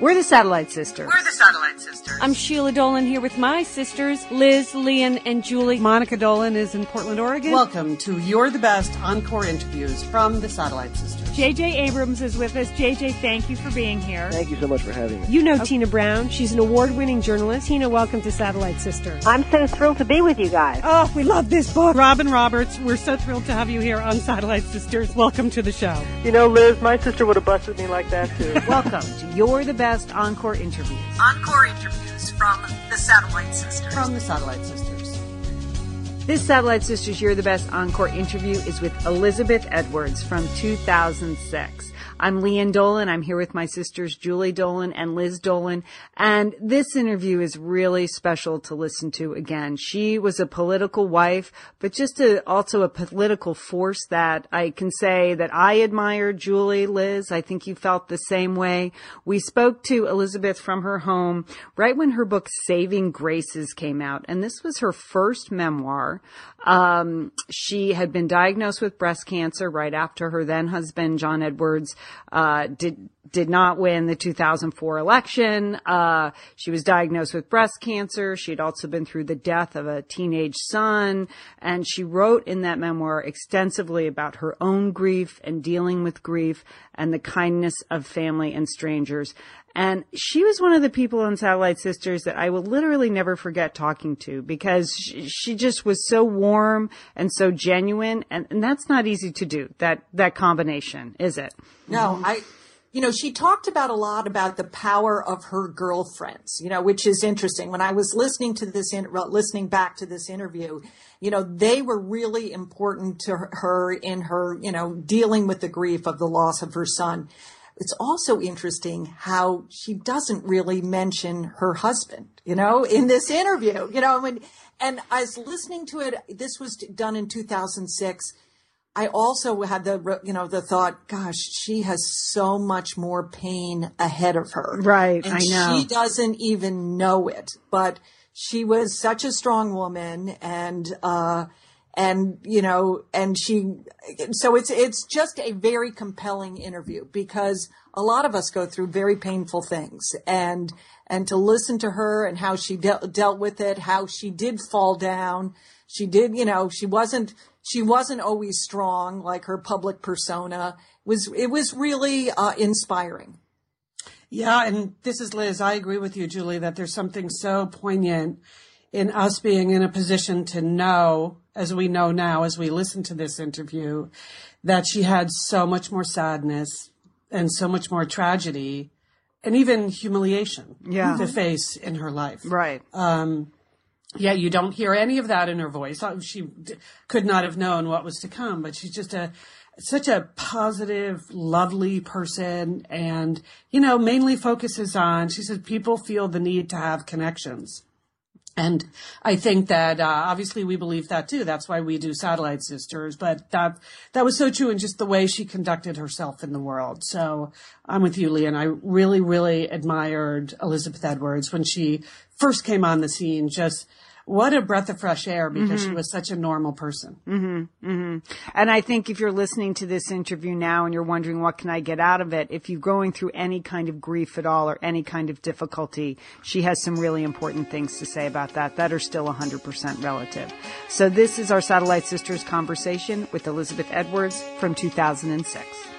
We're the Satellite Sisters. We're the Satellite Sisters. I'm Sheila Dolan here with my sisters, Liz, Lian, and Julie. Monica Dolan is in Portland, Oregon. Welcome to You're the Best Encore interviews from the Satellite Sisters. JJ Abrams is with us. JJ, thank you for being here. Thank you so much for having me. You know Tina Brown. She's an award winning journalist. Tina, welcome to Satellite Sisters. I'm so thrilled to be with you guys. Oh, we love this book. Robin Roberts, we're so thrilled to have you here on Satellite Sisters. Welcome to the show. You know, Liz, my sister would have busted me like that too. Welcome to You're the Best Encore interviews. Encore interviews from the Satellite Sisters. From the Satellite Sisters. This Satellite Sisters You're the Best Encore interview is with Elizabeth Edwards from 2006. I'm Lian Dolan. I'm here with my sisters Julie Dolan and Liz Dolan. And this interview is really special to listen to again. She was a political wife, but just a, also a political force that I can say that I admired Julie, Liz. I think you felt the same way. We spoke to Elizabeth from her home right when her book Saving Graces came out. And this was her first memoir. Um, she had been diagnosed with breast cancer right after her then husband, John Edwards, uh, did did not win the 2004 election. Uh, she was diagnosed with breast cancer. She had also been through the death of a teenage son, and she wrote in that memoir extensively about her own grief and dealing with grief and the kindness of family and strangers. And she was one of the people on Satellite Sisters that I will literally never forget talking to because she, she just was so warm and so genuine. And, and, that's not easy to do, that, that combination, is it? No, I, you know, she talked about a lot about the power of her girlfriends, you know, which is interesting. When I was listening to this, in, listening back to this interview, you know, they were really important to her in her, you know, dealing with the grief of the loss of her son. It's also interesting how she doesn't really mention her husband, you know, in this interview, you know, when, and I was listening to it. This was done in 2006. I also had the, you know, the thought, gosh, she has so much more pain ahead of her. Right. And I know. She doesn't even know it, but she was such a strong woman and, uh, and you know and she so it's it's just a very compelling interview because a lot of us go through very painful things and and to listen to her and how she de- dealt with it how she did fall down. She did you know she wasn't she wasn't always strong like her public persona. It was it was really uh, inspiring. Yeah and this is liz i agree with you julie that there's something so poignant in us being in a position to know as we know now, as we listen to this interview, that she had so much more sadness and so much more tragedy and even humiliation yeah. to face in her life. Right. Um, yeah, you don't hear any of that in her voice. Uh, she d- could not have known what was to come, but she's just a such a positive, lovely person, and you know, mainly focuses on. She said people feel the need to have connections. And I think that uh, obviously we believe that too. That's why we do Satellite Sisters. But that that was so true in just the way she conducted herself in the world. So I'm with you, Lee, and I really, really admired Elizabeth Edwards when she first came on the scene. Just what a breath of fresh air because mm-hmm. she was such a normal person. Mm-hmm, mm-hmm. And I think if you're listening to this interview now and you're wondering what can I get out of it, if you're going through any kind of grief at all or any kind of difficulty, she has some really important things to say about that that are still 100% relative. So this is our Satellite Sisters conversation with Elizabeth Edwards from 2006.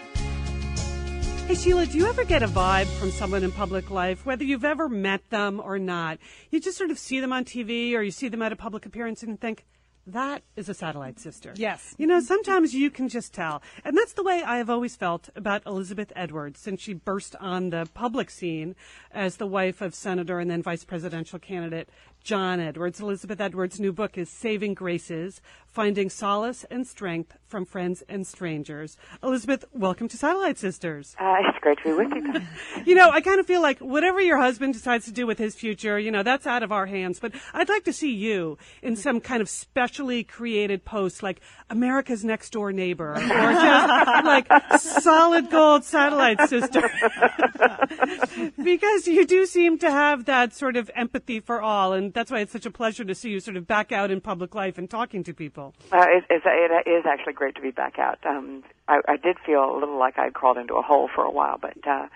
Hey, Sheila, do you ever get a vibe from someone in public life, whether you've ever met them or not? You just sort of see them on TV or you see them at a public appearance and think, that is a satellite sister. Yes. You know, sometimes you can just tell. And that's the way I have always felt about Elizabeth Edwards since she burst on the public scene as the wife of Senator and then vice presidential candidate John Edwards. Elizabeth Edwards' new book is Saving Graces Finding Solace and Strength from Friends and Strangers. Elizabeth, welcome to Satellite Sisters. Uh, it's great to be with you. you know, I kind of feel like whatever your husband decides to do with his future, you know, that's out of our hands. But I'd like to see you in some kind of specially created post like America's Next Door Neighbor or just like solid gold satellite sister. because you do seem to have that sort of empathy for all. And that's why it's such a pleasure to see you sort of back out in public life and talking to people. Uh, it, it's, it is actually great to be back out. Um, I, I did feel a little like I'd crawled into a hole for a while, but uh,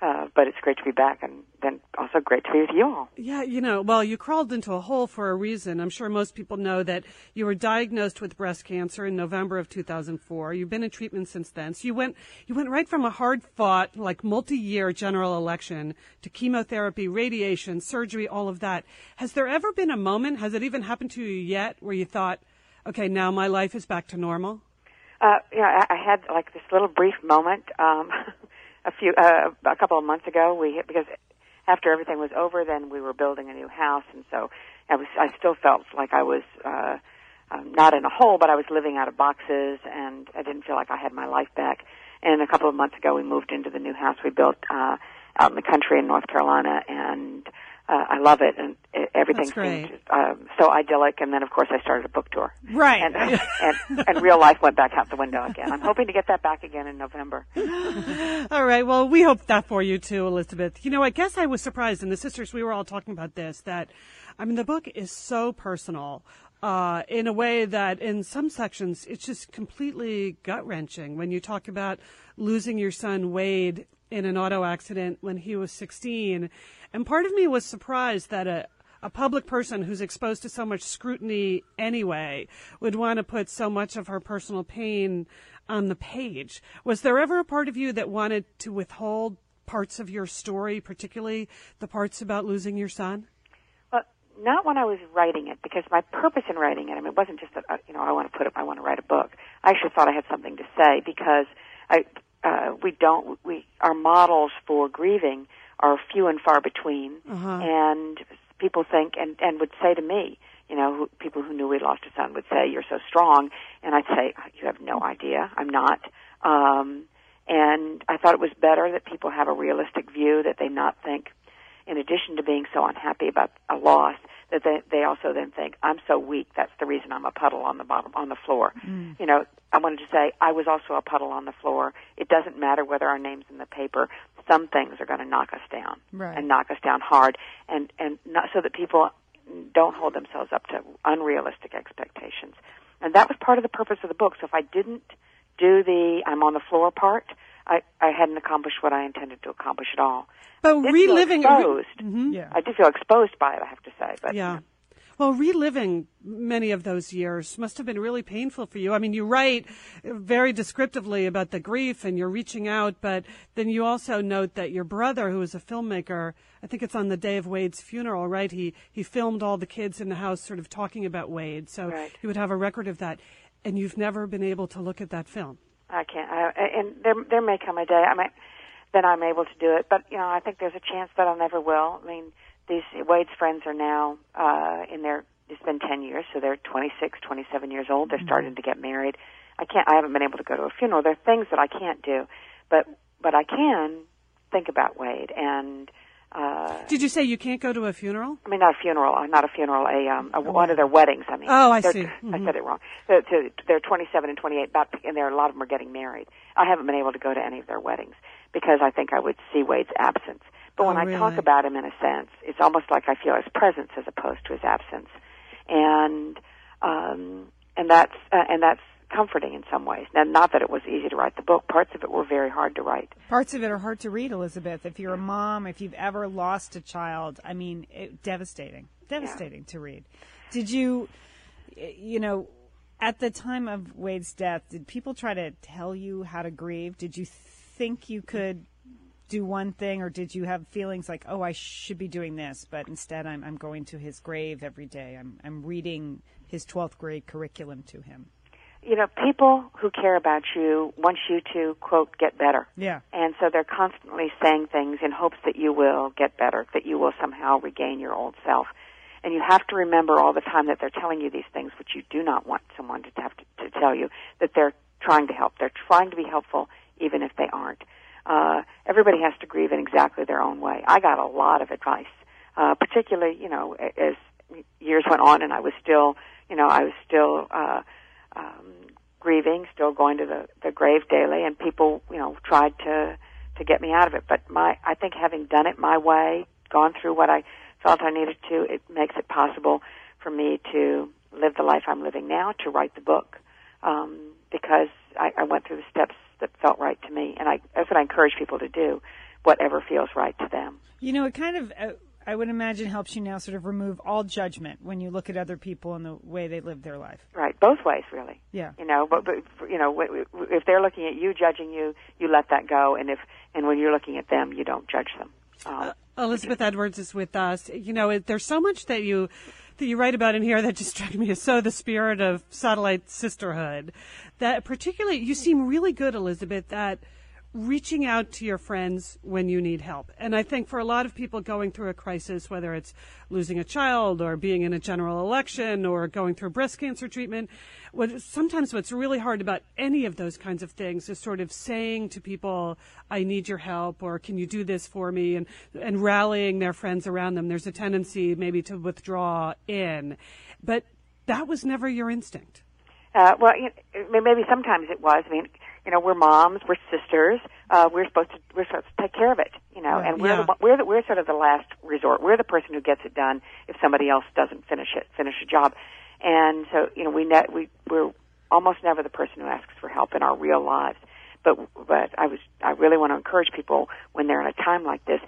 uh, but it's great to be back, and then also great to be with you all. Yeah, you know, well, you crawled into a hole for a reason. I'm sure most people know that you were diagnosed with breast cancer in November of 2004. You've been in treatment since then. So you went, you went right from a hard-fought, like multi-year general election to chemotherapy, radiation, surgery, all of that. Has there ever been a moment? Has it even happened to you yet where you thought, okay, now my life is back to normal? Uh, yeah, I, I had like this little brief moment. Um, a few uh, a couple of months ago we because after everything was over then we were building a new house. And so I was I still felt like I was uh um, not in a hole but I was living out of boxes and I didn't feel like I had my life back. And a couple of months ago we moved into the new house we built uh out in the country in North Carolina and uh, I love it, and it, everything seemed um, so idyllic. And then, of course, I started a book tour. Right. And, and, and real life went back out the window again. I'm hoping to get that back again in November. all right. Well, we hope that for you too, Elizabeth. You know, I guess I was surprised, and the sisters, we were all talking about this, that, I mean, the book is so personal. Uh, in a way that in some sections it's just completely gut wrenching when you talk about losing your son Wade in an auto accident when he was 16 and part of me was surprised that a, a public person who's exposed to so much scrutiny anyway would want to put so much of her personal pain on the page. Was there ever a part of you that wanted to withhold parts of your story, particularly the parts about losing your son? Well, not when I was writing it, because my purpose in writing it, I mean, it wasn't just that, uh, you know, I want to put it, I want to write a book. I actually thought I had something to say because I, uh, we don't, we, our models for grieving are few and far between. Uh-huh. And people think and and would say to me, you know, who, people who knew we lost a son would say, "You're so strong," and I'd say, "You have no idea. I'm not." Um, and I thought it was better that people have a realistic view that they not think, in addition to being so unhappy about a loss, that they they also then think I'm so weak. That's the reason I'm a puddle on the bottom on the floor. Mm. You know, I wanted to say I was also a puddle on the floor. It doesn't matter whether our name's in the paper. Some things are going to knock us down Right. and knock us down hard, and and not so that people don't hold themselves up to unrealistic expectations. And that was part of the purpose of the book. So if I didn't do the I'm on the floor part, I, I hadn't accomplished what I intended to accomplish at all. But Did feel reliving exposed. Mhm. Yeah. I did feel exposed by it, I have to say. But Yeah. Well, reliving many of those years must have been really painful for you. I mean, you write very descriptively about the grief and you're reaching out, but then you also note that your brother, who is a filmmaker, I think it's on the day of Wade's funeral, right? He he filmed all the kids in the house sort of talking about Wade, so Right. he would have a record of that. And you've never been able to look at that film. I can't. I, and there there may come a day I might then I'm able to do it. But you know, I think there's a chance that I never will. I mean, these Wade's friends are now uh, in their. It's been 10 years, so they're 26, 27 years old. They're starting to get married. I can't. I haven't been able to go to a funeral. There are things that I can't do, but but I can think about Wade and. Uh, Did you say you can't go to a funeral? I mean, not a funeral, uh, not a funeral, a, um, a one of their weddings. I mean, Oh, I see. I Mhm. said it wrong. They're, they're 27 and 28, about, and there are a lot of them are getting married. I haven't been able to go to any of their weddings because I think I would see Wade's absence. But when Oh, I talk about him, in a sense, it's almost like I feel his presence as opposed to his absence, and um, and that's uh, and that's comforting in some ways. Now, not that it was easy to write the book; parts of it were very hard to write. Parts of it are hard to read, Elizabeth. If you're a mom, if you've ever lost a child, I mean, it, devastating, devastating to read. Did you, you know, at the time of Wade's death, did people try to tell you how to grieve? Did you think you could do one thing, or did you have feelings like, oh, I should be doing this, but instead I'm, I'm going to his grave every day. I'm, I'm reading his 12th grade curriculum to him. You know, people who care about you want you to quote get better. Yeah. And so they're constantly saying things in hopes that you will get better, that you will somehow regain your old self. and you have to remember all the time that they're telling you these things, which you do not want someone to have to, to tell you that they're trying to help. They're trying to be helpful, even if they aren't. Uh, everybody has to grieve in exactly their own way. I got a lot of advice, uh, particularly, you know, as years went on, and I was still, you know, I was still uh, um, grieving, still going to the the grave daily, and people, you know, tried to to get me out of it. But my, I think having done it my way, gone through what I felt I needed to, it makes it possible for me to live the life I'm living now, to write the book, um, because I, I went through the steps that felt right to me, and I that's what I encourage people to do, whatever feels right to them. You know, it kind of. Uh, I would imagine helps you now sort of remove all judgment when you look at other people and the way they live their life. Right, both ways, really. Yeah. You know, but, but you know, if they're looking at you, judging you, you let that go, and if and when you're looking at them, you don't judge them. Um, uh, Elizabeth Edwards is with us. You know, it, there's so much that you that you write about in here that just struck me as so the spirit of satellite sisterhood. That particularly, you seem really good, Elizabeth, at reaching out to your friends when you need help. And I think for a lot of people going through a crisis, whether it's losing a child or being in a general election or going through breast cancer treatment, what sometimes what's really hard about any of those kinds of things is sort of saying to people, I need your help or can you do this for me and and rallying their friends around them. There's a tendency maybe to withdraw in. But that was never your instinct. Uh, well, you know, maybe sometimes it was. I mean, you know, we're moms, we're sisters. Uh, we're supposed to we're supposed to take care of it, you know, and we're yeah. the, we're the, we're sort of the last resort. We're the person who gets it done if somebody else doesn't finish it, finish a job, and so you know we ne- we we're almost never the person who asks for help in our real lives. But but I was I really want to encourage people when they're in a time like this.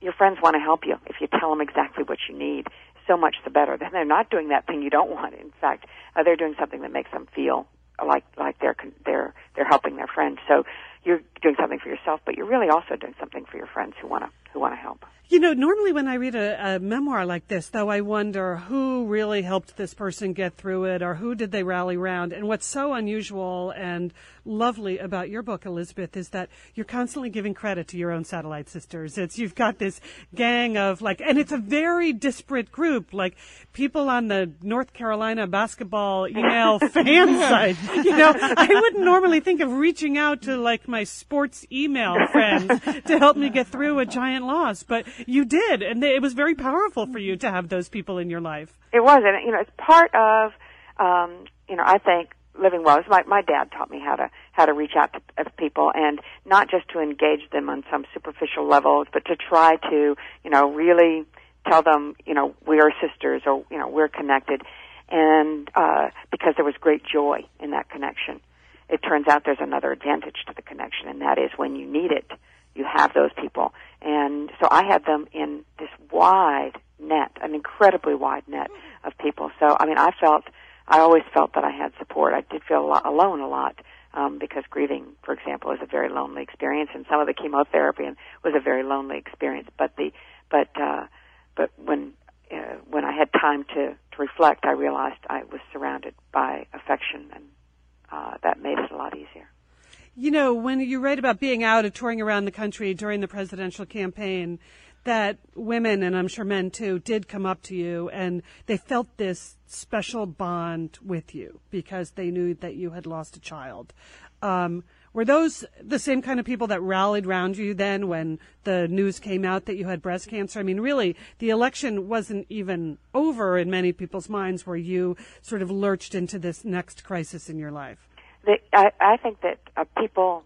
Your friends want to help you if you tell them exactly what you need. So much the better. Then they're not doing that thing you don't want. In fact, uh, they're doing something that makes them feel like like they're they're they're helping their friends. So you're doing something for yourself, but you're really also doing something for your friends who want to who want to help. You know, normally when I read a, a, memoir like this, though, I wonder who really helped this person get through it or who did they rally around. And what's so unusual and lovely about your book, Elizabeth, is that you're constantly giving credit to your own satellite sisters. It's, you've got this gang of like, and it's a very disparate group, like people on the North Carolina basketball email fan site. You know, I wouldn't normally think of reaching out to like my sports email friends to help me get through a giant loss, but you did, and it was very powerful for you to have those people in your life. It was, and you know, it's part of, um, you know, I think living well. My my dad taught me how to how to reach out to people, and not just to engage them on some superficial levels, but to try to, you know, really tell them, you know, we are sisters, or you know, we're connected, and uh, because there was great joy in that connection. It turns out there's another advantage to the connection, and that is when you need it, you have those people. And so I had them in this wide net, an incredibly wide net of people. So, I mean, I felt, I always felt that I had support. I did feel a lot, alone a lot. Um, because grieving, for example, is a very lonely experience, and some of the chemotherapy was a very lonely experience. But the, but, uh, but when, uh, when I had time to, to reflect, I realized I was surrounded by affection, and uh, that made it a lot easier. You know, when you write about being out and touring around the country during the presidential campaign, that women, and I'm sure men too, did come up to you and they felt this special bond with you because they knew that you had lost a child. Um, were those the same kind of people that rallied around you then when the news came out that you had breast cancer? I mean, really, the election wasn't even over in many people's minds where you sort of lurched into this next crisis in your life the, I, I think that uh, people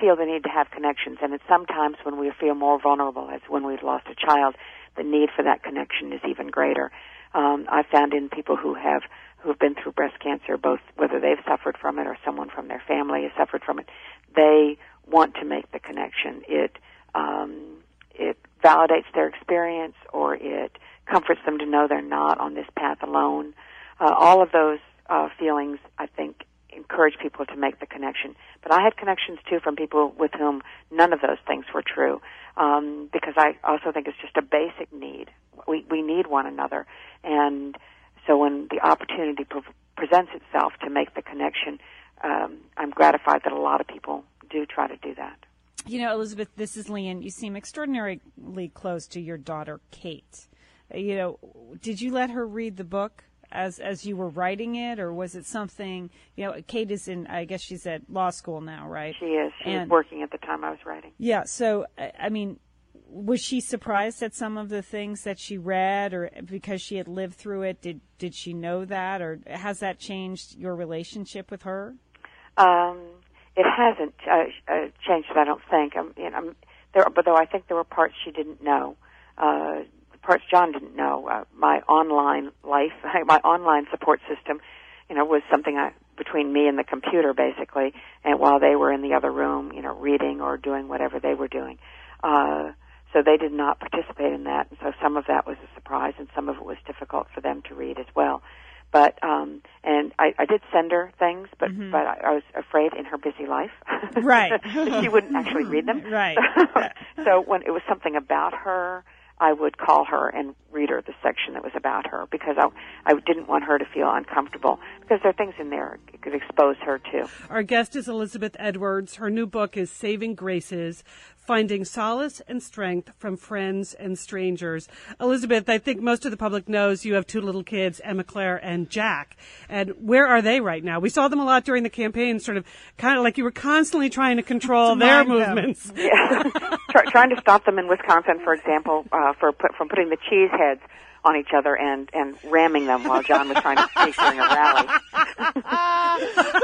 feel the need to have connections, and it's sometimes when we feel more vulnerable, as when we've lost a child, the need for that connection is even greater. Um, I found in people who have who have been through breast cancer, both whether they've suffered from it or someone from their family has suffered from it, they want to make the connection. It um, it validates their experience, or it comforts them to know they're not on this path alone. Uh, all of those uh, feelings, I think, encourage people to make the connection. But I had connections too from people with whom none of those things were true, um, because I also think it's just a basic need. We we need one another, and so when the opportunity pre- presents itself to make the connection, um, I'm gratified that a lot of people do try to do that. You know, Elizabeth, this is Lian. You seem extraordinarily close to your daughter, Kate. You know, did you let her read the book as as you were writing it, or was it something? You know, Kate is in. I guess she's at law school now, right? She is. She And- was working at the time I was writing. Yeah. So, I mean, was she surprised at some of the things that she read, or because she had lived through it? Did did she know that, or has that changed your relationship with her? Um, it hasn't uh, uh, changed, I don't think. Um, you know, um, there, but though I think there were parts she didn't know, uh, parts John didn't know. Uh, my online life, my online support system, you know, was something I, between me and the computer, basically. And while they were in the other room, you know, reading or doing whatever they were doing, uh, so they did not participate in that. And so some of that was a surprise, and some of it was difficult for them to read as well. But um, and I, I did send her things, but but I, I was afraid in her busy life, Right. she wouldn't actually read them. Right. so when it was something about her, I would call her and read her the section that was about her because I I didn't want her to feel uncomfortable because there are things in there it could expose her to. Our guest is Elizabeth Edwards. Her new book is Saving Graces Finding Solace and Strength from Friends and Strangers. Elizabeth, I think most of the public knows you have two little kids, Emma Claire and Jack. And where are they right now? We saw them a lot during the campaign, sort of kind of like you were constantly trying to control their them. movements. Yeah. Try, trying to stop them in Wisconsin, for example, uh, for from putting the cheese heads on each other and and ramming them while John was trying to speak during a rally.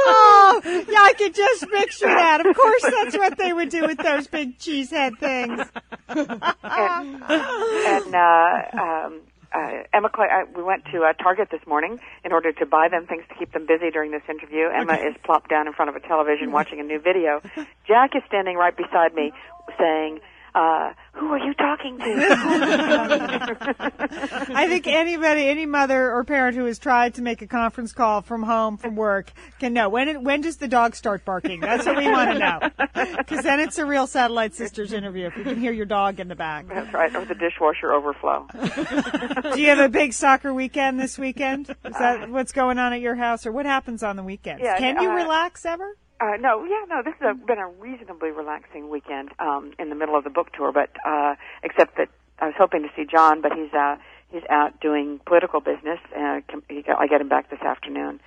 oh, yeah, I could just picture that. Of course, that's what they would do with those big cheesehead things. and and uh, um, uh, Emma, Claire, uh, we went to uh, Target this morning in order to buy them things to keep them busy during this interview. Emma is plopped down in front of a television watching a new video. Jack is standing right beside me, saying. Uh, who are you talking to? I think anybody, any mother or parent who has tried to make a conference call from home, from work, can know. When when does the dog start barking? That's what we want to know. Because then it's a real Satellite Sisters interview if you can hear your dog in the back. That's right, or the dishwasher overflow. Do you have a big soccer weekend this weekend? Is that what's going on at your house, or what happens on the weekends? Yeah, Can you uh, relax ever? Uh, no, yeah, no. This has been a reasonably relaxing weekend um, in the middle of the book tour, but uh, except that I was hoping to see John, but he's uh, he's out doing political business. And he got, I get him back this afternoon,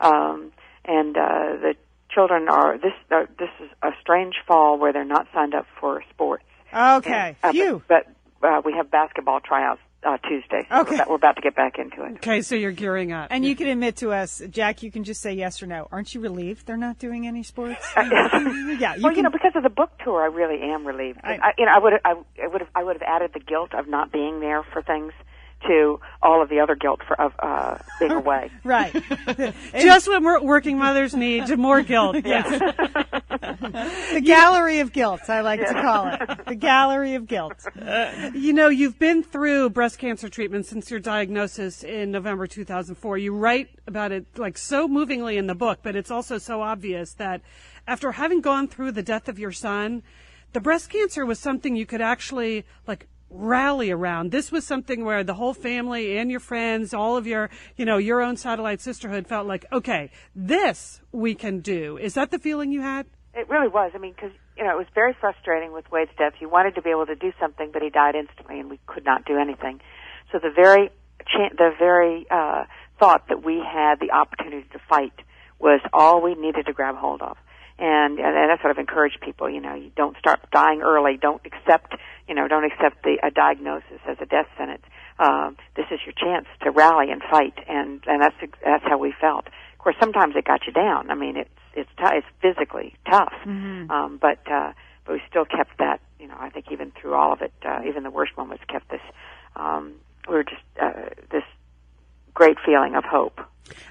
um, and uh, the children are this. Uh, this is a strange fall where they're not signed up for sports. Okay, And, uh, phew. But, but uh, we have basketball tryouts uh, Tuesday. So Okay. we're, about, we're about to get back into it. Okay, so you're gearing up. And you can admit to us, Jack. You can just say yes or no. Aren't you relieved they're not doing any sports? yeah, you well, can. you know, because of the book tour, I really am relieved. I- I, you know, I would, I, I would have, I would have added the guilt of not being there for things to all of the other guilt for of uh, being away. right. Just what working mothers need, more guilt. Yes. the gallery of guilt. I like to call it the gallery of guilt. You know, you've been through breast cancer treatment since your diagnosis in November 2004. You write about it like so movingly in the book, but it's also so obvious that after having gone through the death of your son, the breast cancer was something you could actually like rally around. This was something where the whole family and your friends, all of your, you know, your own satellite sisterhood felt like, okay, this we can do. Is that the feeling you had? It really was. I mean, because you know, it was very frustrating with Wade's death. He wanted to be able to do something, but he died instantly, and we could not do anything. So the very, the very uh, thought that we had the opportunity to fight was all we needed to grab hold of. And, and that's what I've encouraged people. You know, you don't start dying early. Don't accept, you know, don't accept the a diagnosis as a death sentence. Um, this is your chance to rally and fight, and and that's that's how we felt. Of course, sometimes it got you down. I mean, it's it's t- it's physically tough, um, but uh, but we still kept that. You know, I think even through all of it, uh, even the worst moments, kept this. Um, we were just uh, this great feeling of hope.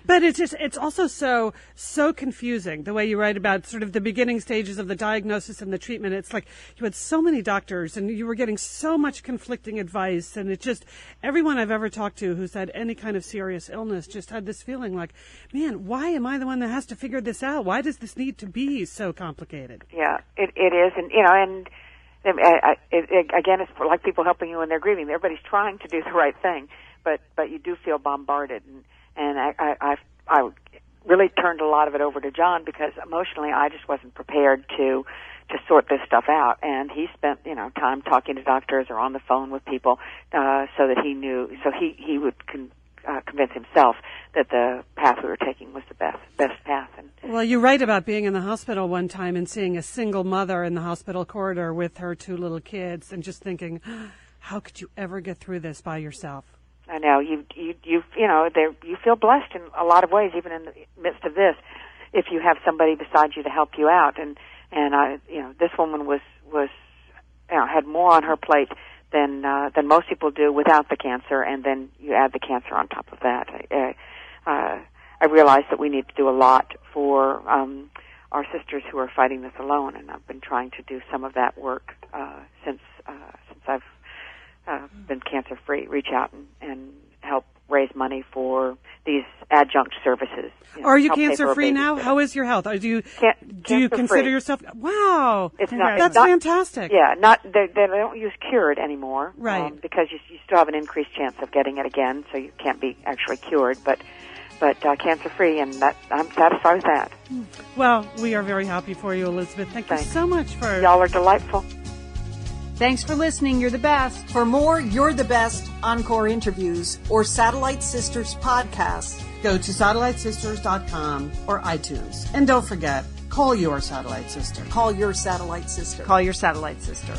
But it's just, it's also so, so confusing the way you write about sort of the beginning stages of the diagnosis and the treatment. It's like you had so many doctors and you were getting so much conflicting advice. And it just, everyone I've ever talked to who's had any kind of serious illness just had this feeling like, man, why am I the one that has to figure this out? Why does this need to be so complicated? Yeah, it it is, and you know, and I, I, uh, it, it, again, it's like people helping you when they're grieving. Everybody's trying to do the right thing, but but you do feel bombarded, and and I I I, I really turned a lot of it over to John because emotionally I just wasn't prepared to to sort this stuff out. And he spent you know time talking to doctors or on the phone with people uh, so that he knew so he he would con- uh, convince himself that the path we were taking was the best best path. And Well, you write about being in the hospital one time and seeing a single mother in the hospital corridor with her two little kids and just thinking, how could you ever get through this by yourself? I know you you you you know there you feel blessed in a lot of ways, even in the midst of this, if you have somebody beside you to help you out. And and I you know this woman was was you know had more on her plate than uh, than most people do without the cancer, and then you add the cancer on top of that. I, uh, I realize that we need to do a lot for um, our sisters who are fighting this alone, and I've been trying to do some of that work uh, since uh, since I've uh, been cancer free. Reach out and, and help raise money for these adjunct services. know, Are you help pay for a cancer free now? How is your health? Are you Can- do you consider yourself? Wow, It's not. that's it's not- fantastic. Yeah, not they, they don't use cured anymore, Right. Um, because you, you still have an increased chance of getting it again, so you can't be actually cured, but but uh, cancer free, and that I'm satisfied with that. Well, we are very happy for you, Elizabeth. Thank you so much for Y'all are delightful. Thanks for listening. You're the best. For more You're the Best Encore interviews or Satellite Sisters podcasts, Go to satellitesisters.com or iTunes. And don't forget, call your satellite sister. call your satellite sister. Call your satellite sister.